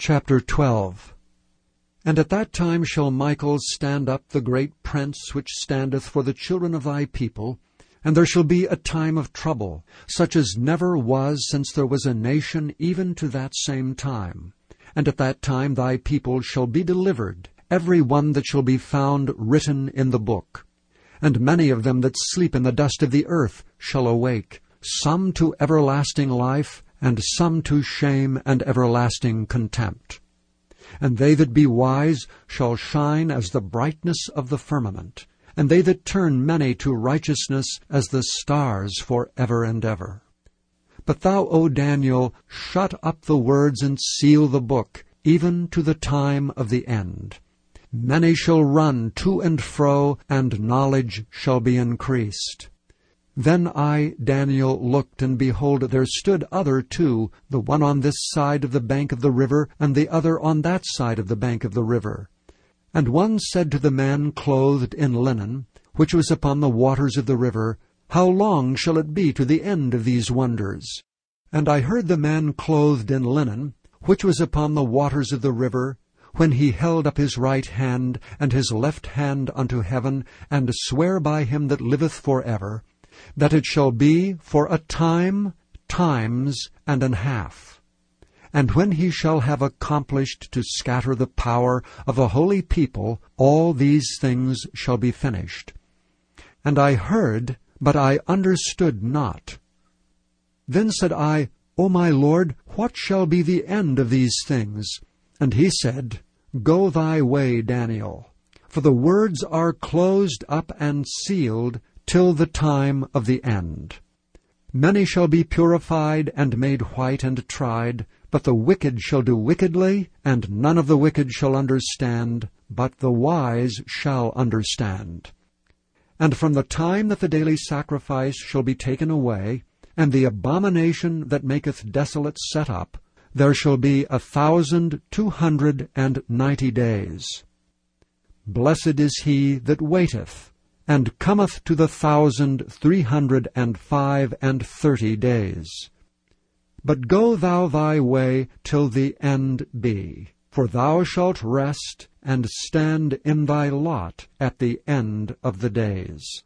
Chapter 12 And at that time shall Michael stand up, the great prince which standeth for the children of thy people, and there shall be a time of trouble, such as never was since there was a nation even to that same time. And at that time thy people shall be delivered, every one that shall be found written in the book. And many of them that sleep in the dust of the earth shall awake, some to everlasting life, and some to shame and everlasting contempt. And they that be wise shall shine as the brightness of the firmament, and they that turn many to righteousness as the stars for ever and ever. But thou, O Daniel, shut up the words and seal the book, even to the time of the end. Many shall run to and fro, and knowledge shall be increased. Then I, Daniel, looked, and behold, there stood other two, the one on this side of the bank of the river, and the other on that side of the bank of the river. And one said to the man clothed in linen, which was upon the waters of the river, How long shall it be to the end of these wonders? And I heard the man clothed in linen, which was upon the waters of the river, when he held up his right hand and his left hand unto heaven, and sware by him that liveth for ever, that it shall be for a time, times, and an half. And when he shall have accomplished to scatter the power of a holy people, all these things shall be finished. And I heard, but I understood not. Then said I, O my Lord, what shall be the end of these things? And he said, Go thy way, Daniel, for the words are closed up and sealed till the time of the end. Many shall be purified and made white and tried, but the wicked shall do wickedly, and none of the wicked shall understand, but the wise shall understand. And from the time that the daily sacrifice shall be taken away, and the abomination that maketh desolate set up, there shall be a thousand two hundred and ninety days. Blessed is he that waiteth, and cometh to the thousand three hundred and five and thirty days. But go thou thy way till the end be, for thou shalt rest and stand in thy lot at the end of the days.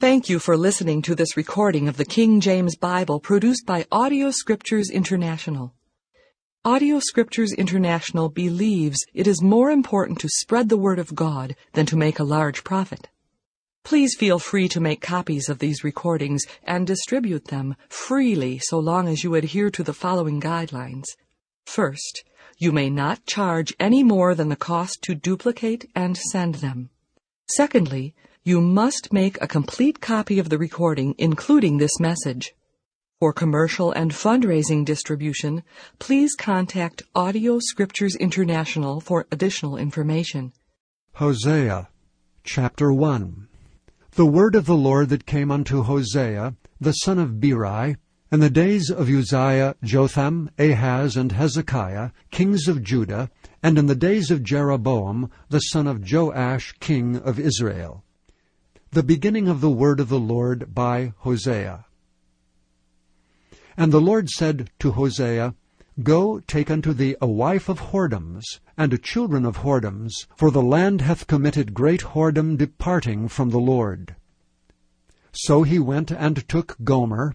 Thank you for listening to this recording of the King James Bible produced by Audio Scriptures International. Audio Scriptures International believes it is more important to spread the Word of God than to make a large profit. Please feel free to make copies of these recordings and distribute them freely so long as you adhere to the following guidelines. First, you may not charge any more than the cost to duplicate and send them. Secondly, you must make a complete copy of the recording, including this message. For commercial and fundraising distribution, please contact Audio Scriptures International for additional information. Hosea chapter 1 The word of the Lord that came unto Hosea, the son of Beeri, in the days of Uzziah, Jotham, Ahaz, and Hezekiah, kings of Judah, and in the days of Jeroboam, the son of Joash, king of Israel. The beginning of the word of the Lord by Hosea. And the Lord said to Hosea, Go, take unto thee a wife of whoredoms, and children of whoredoms, for the land hath committed great whoredom departing from the Lord. So he went and took Gomer,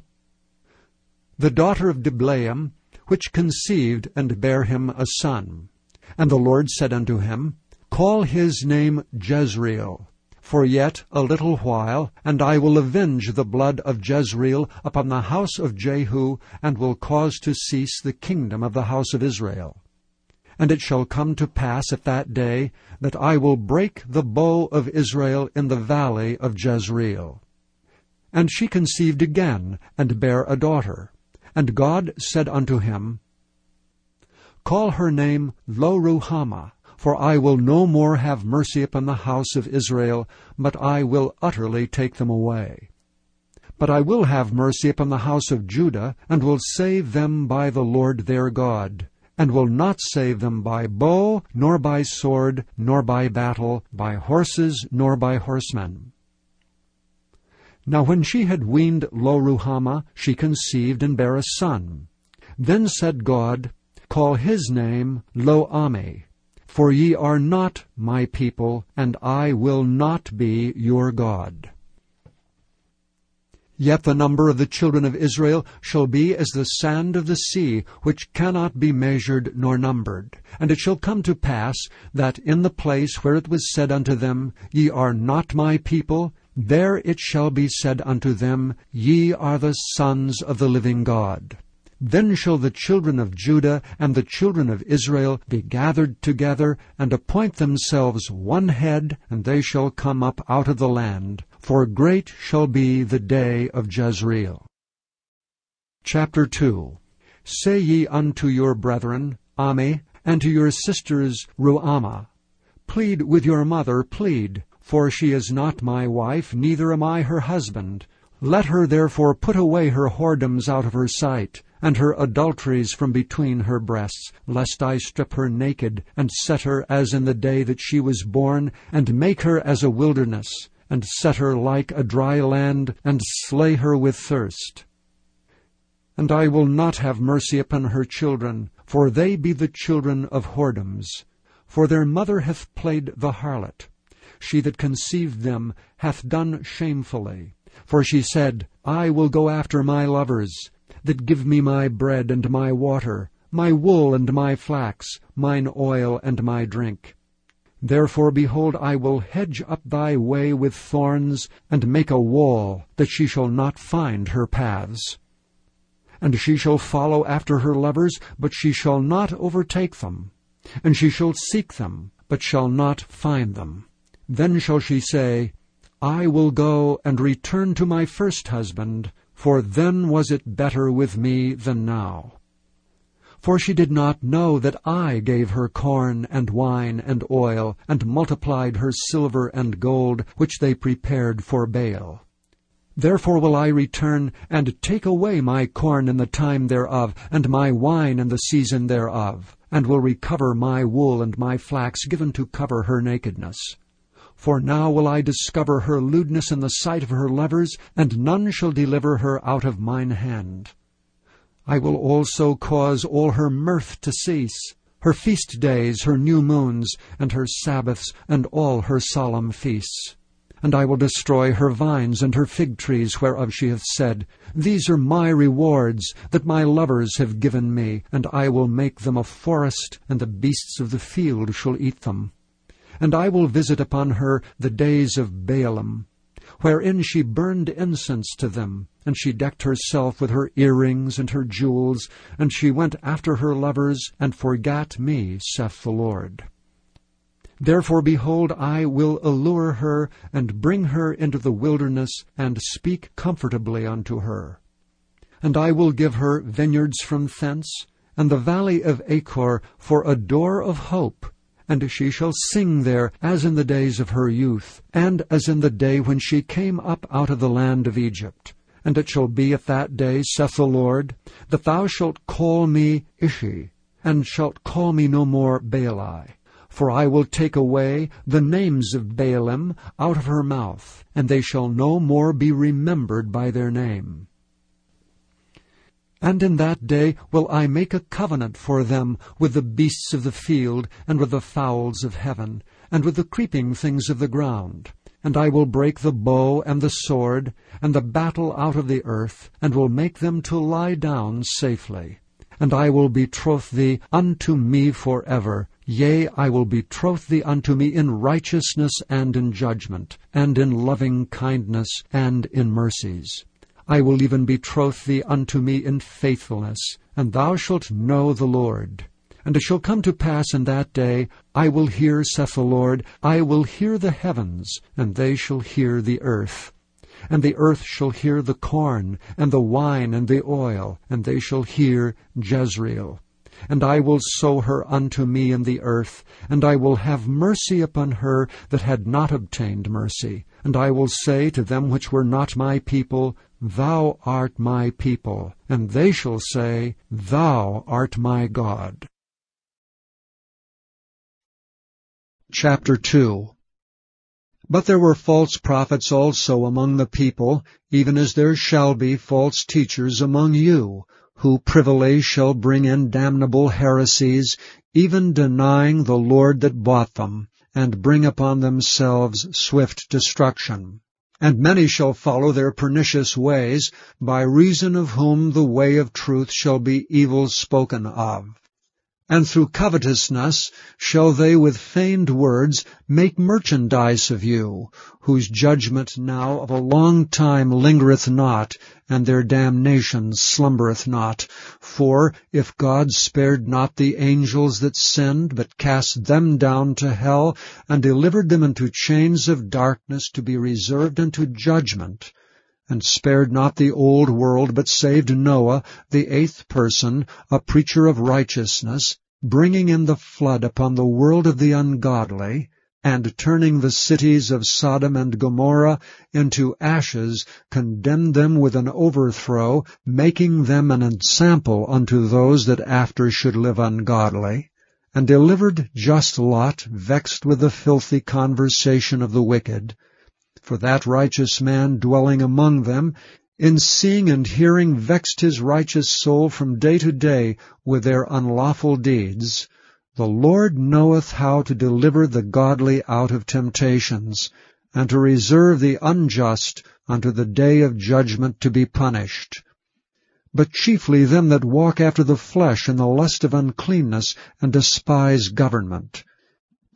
the daughter of Diblaim, which conceived and bare him a son. And the Lord said unto him, Call his name Jezreel, for yet a little while, and I will avenge the blood of Jezreel upon the house of Jehu, and will cause to cease the kingdom of the house of Israel. And it shall come to pass at that day that I will break the bow of Israel in the valley of Jezreel. And she conceived again, and bare a daughter. And God said unto him, Call her name Lo-ruhamah, for I will no more have mercy upon the house of Israel, but I will utterly take them away. But I will have mercy upon the house of Judah, and will save them by the Lord their God, and will not save them by bow, nor by sword, nor by battle, by horses, nor by horsemen. Now when she had weaned Lo-ruhamah, she conceived and bare a son. Then said God, call his name Lo-Ammi. For ye are not my people, and I will not be your God. Yet the number of the children of Israel shall be as the sand of the sea, which cannot be measured nor numbered. And it shall come to pass, that in the place where it was said unto them, Ye are not my people, there it shall be said unto them, Ye are the sons of the living God. Then shall the children of Judah and the children of Israel be gathered together, and appoint themselves one head, and they shall come up out of the land for great shall be the day of Jezreel. Chapter 2 Say ye unto your brethren, Ammi, and to your sisters, Ruhamah, Plead with your mother, plead, for she is not my wife, neither am I her husband. Let her therefore put away her whoredoms out of her sight, and her adulteries from between her breasts, lest I strip her naked, and set her as in the day that she was born, and make her as a wilderness, and set her like a dry land, and slay her with thirst. And I will not have mercy upon her children, for they be the children of whoredoms. For their mother hath played the harlot. She that conceived them hath done shamefully. For she said, I will go after my lovers, that give me my bread and my water, my wool and my flax, mine oil and my drink. Therefore, behold, I will hedge up thy way with thorns, and make a wall, that she shall not find her paths. And she shall follow after her lovers, but she shall not overtake them. And she shall seek them, but shall not find them. Then shall she say, I will go and return to my first husband, for then was it better with me than now. For she did not know that I gave her corn and wine and oil, and multiplied her silver and gold, which they prepared for Baal. Therefore will I return, and take away my corn in the time thereof, and my wine in the season thereof, and will recover my wool and my flax given to cover her nakedness. For now will I discover her lewdness in the sight of her lovers, and none shall deliver her out of mine hand. I will also cause all her mirth to cease, her feast days, her new moons, and her Sabbaths, and all her solemn feasts. And I will destroy her vines and her fig trees, whereof she hath said, These are my rewards, that my lovers have given me, and I will make them a forest, and the beasts of the field shall eat them. And I will visit upon her the days of Baalim, wherein she burned incense to them, and she decked herself with her earrings and her jewels, and she went after her lovers, and forgat me, saith the Lord. Therefore, behold, I will allure her, and bring her into the wilderness, and speak comfortably unto her. And I will give her vineyards from thence, and the valley of Achor for a door of hope, and she shall sing there as in the days of her youth, and as in the day when she came up out of the land of Egypt. And it shall be at that day, saith the Lord, that thou shalt call me Ishi, and shalt call me no more Baali. For I will take away the names of Baalim out of her mouth, and they shall no more be remembered by their name. And in that day will I make a covenant for them with the beasts of the field, and with the fowls of heaven, and with the creeping things of the ground. And I will break the bow and the sword, and the battle out of the earth, and will make them to lie down safely. And I will betroth thee unto me for ever. Yea, I will betroth thee unto me in righteousness and in judgment, and in loving kindness and in mercies. I will even betroth thee unto me in faithfulness, and thou shalt know the Lord. And it shall come to pass in that day, I will hear, saith the Lord, I will hear the heavens, and they shall hear the earth. And the earth shall hear the corn, and the wine, and the oil, and they shall hear Jezreel. And I will sow her unto me in the earth, and I will have mercy upon her that had not obtained mercy. And I will say to them which were not my people, Thou art my people, and they shall say, Thou art my God. Chapter 2 But there were false prophets also among the people, even as there shall be false teachers among you, who privily shall bring in damnable heresies, even denying the Lord that bought them, and bring upon themselves swift destruction. And many shall follow their pernicious ways, by reason of whom the way of truth shall be evil spoken of. And through covetousness shall they with feigned words make merchandise of you, whose judgment now of a long time lingereth not, and their damnation slumbereth not. For if God spared not the angels that sinned, but cast them down to hell, and delivered them into chains of darkness to be reserved unto judgment, and spared not the old world, but saved Noah, the eighth person, a preacher of righteousness, bringing in the flood upon the world of the ungodly, and turning the cities of Sodom and Gomorrah into ashes, condemned them with an overthrow, making them an ensample unto those that after should live ungodly, and delivered just Lot, vexed with the filthy conversation of the wicked, for that righteous man dwelling among them, in seeing and hearing vexed his righteous soul from day to day with their unlawful deeds. The Lord knoweth how to deliver the godly out of temptations, and to reserve the unjust unto the day of judgment to be punished. But chiefly them that walk after the flesh in the lust of uncleanness, and despise government.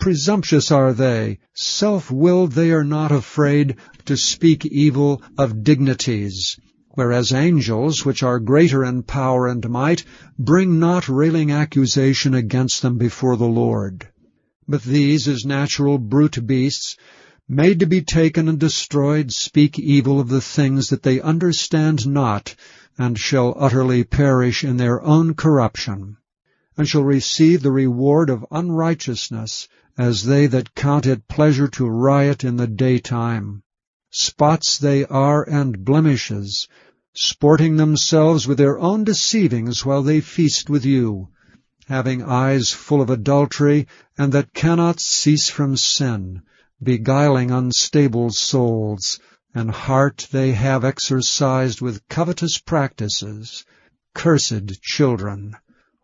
Presumptuous are they, self-willed they are not afraid to speak evil of dignities, whereas angels, which are greater in power and might, bring not railing accusation against them before the Lord. But these, as natural brute beasts, made to be taken and destroyed, speak evil of the things that they understand not, and shall utterly perish in their own corruption, and shall receive the reward of unrighteousness, as they that count it pleasure to riot in the daytime. Spots they are and blemishes, sporting themselves with their own deceivings while they feast with you, having eyes full of adultery, and that cannot cease from sin, beguiling unstable souls, and heart they have exercised with covetous practices, cursed children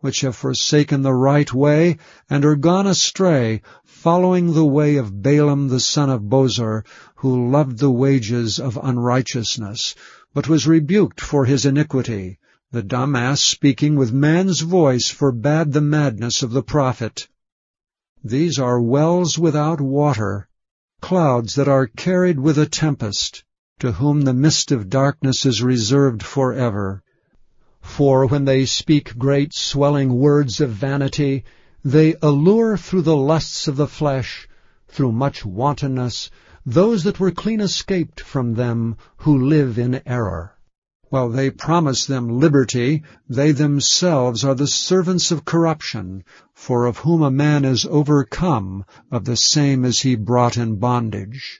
which have forsaken the right way, and are gone astray, following the way of Balaam the son of Bosor, who loved the wages of unrighteousness, but was rebuked for his iniquity. The dumb ass speaking with man's voice forbade the madness of the prophet. These are wells without water, clouds that are carried with a tempest, to whom the mist of darkness is reserved forever. For when they speak great swelling words of vanity, they allure through the lusts of the flesh, through much wantonness, those that were clean escaped from them who live in error. While they promise them liberty, they themselves are the servants of corruption, for of whom a man is overcome, of the same is he brought in bondage.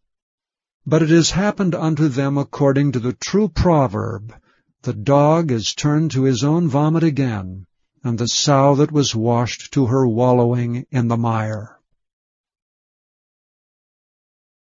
But it has happened unto them according to the true proverb, The dog is turned to his own vomit again, and the sow that was washed to her wallowing in the mire.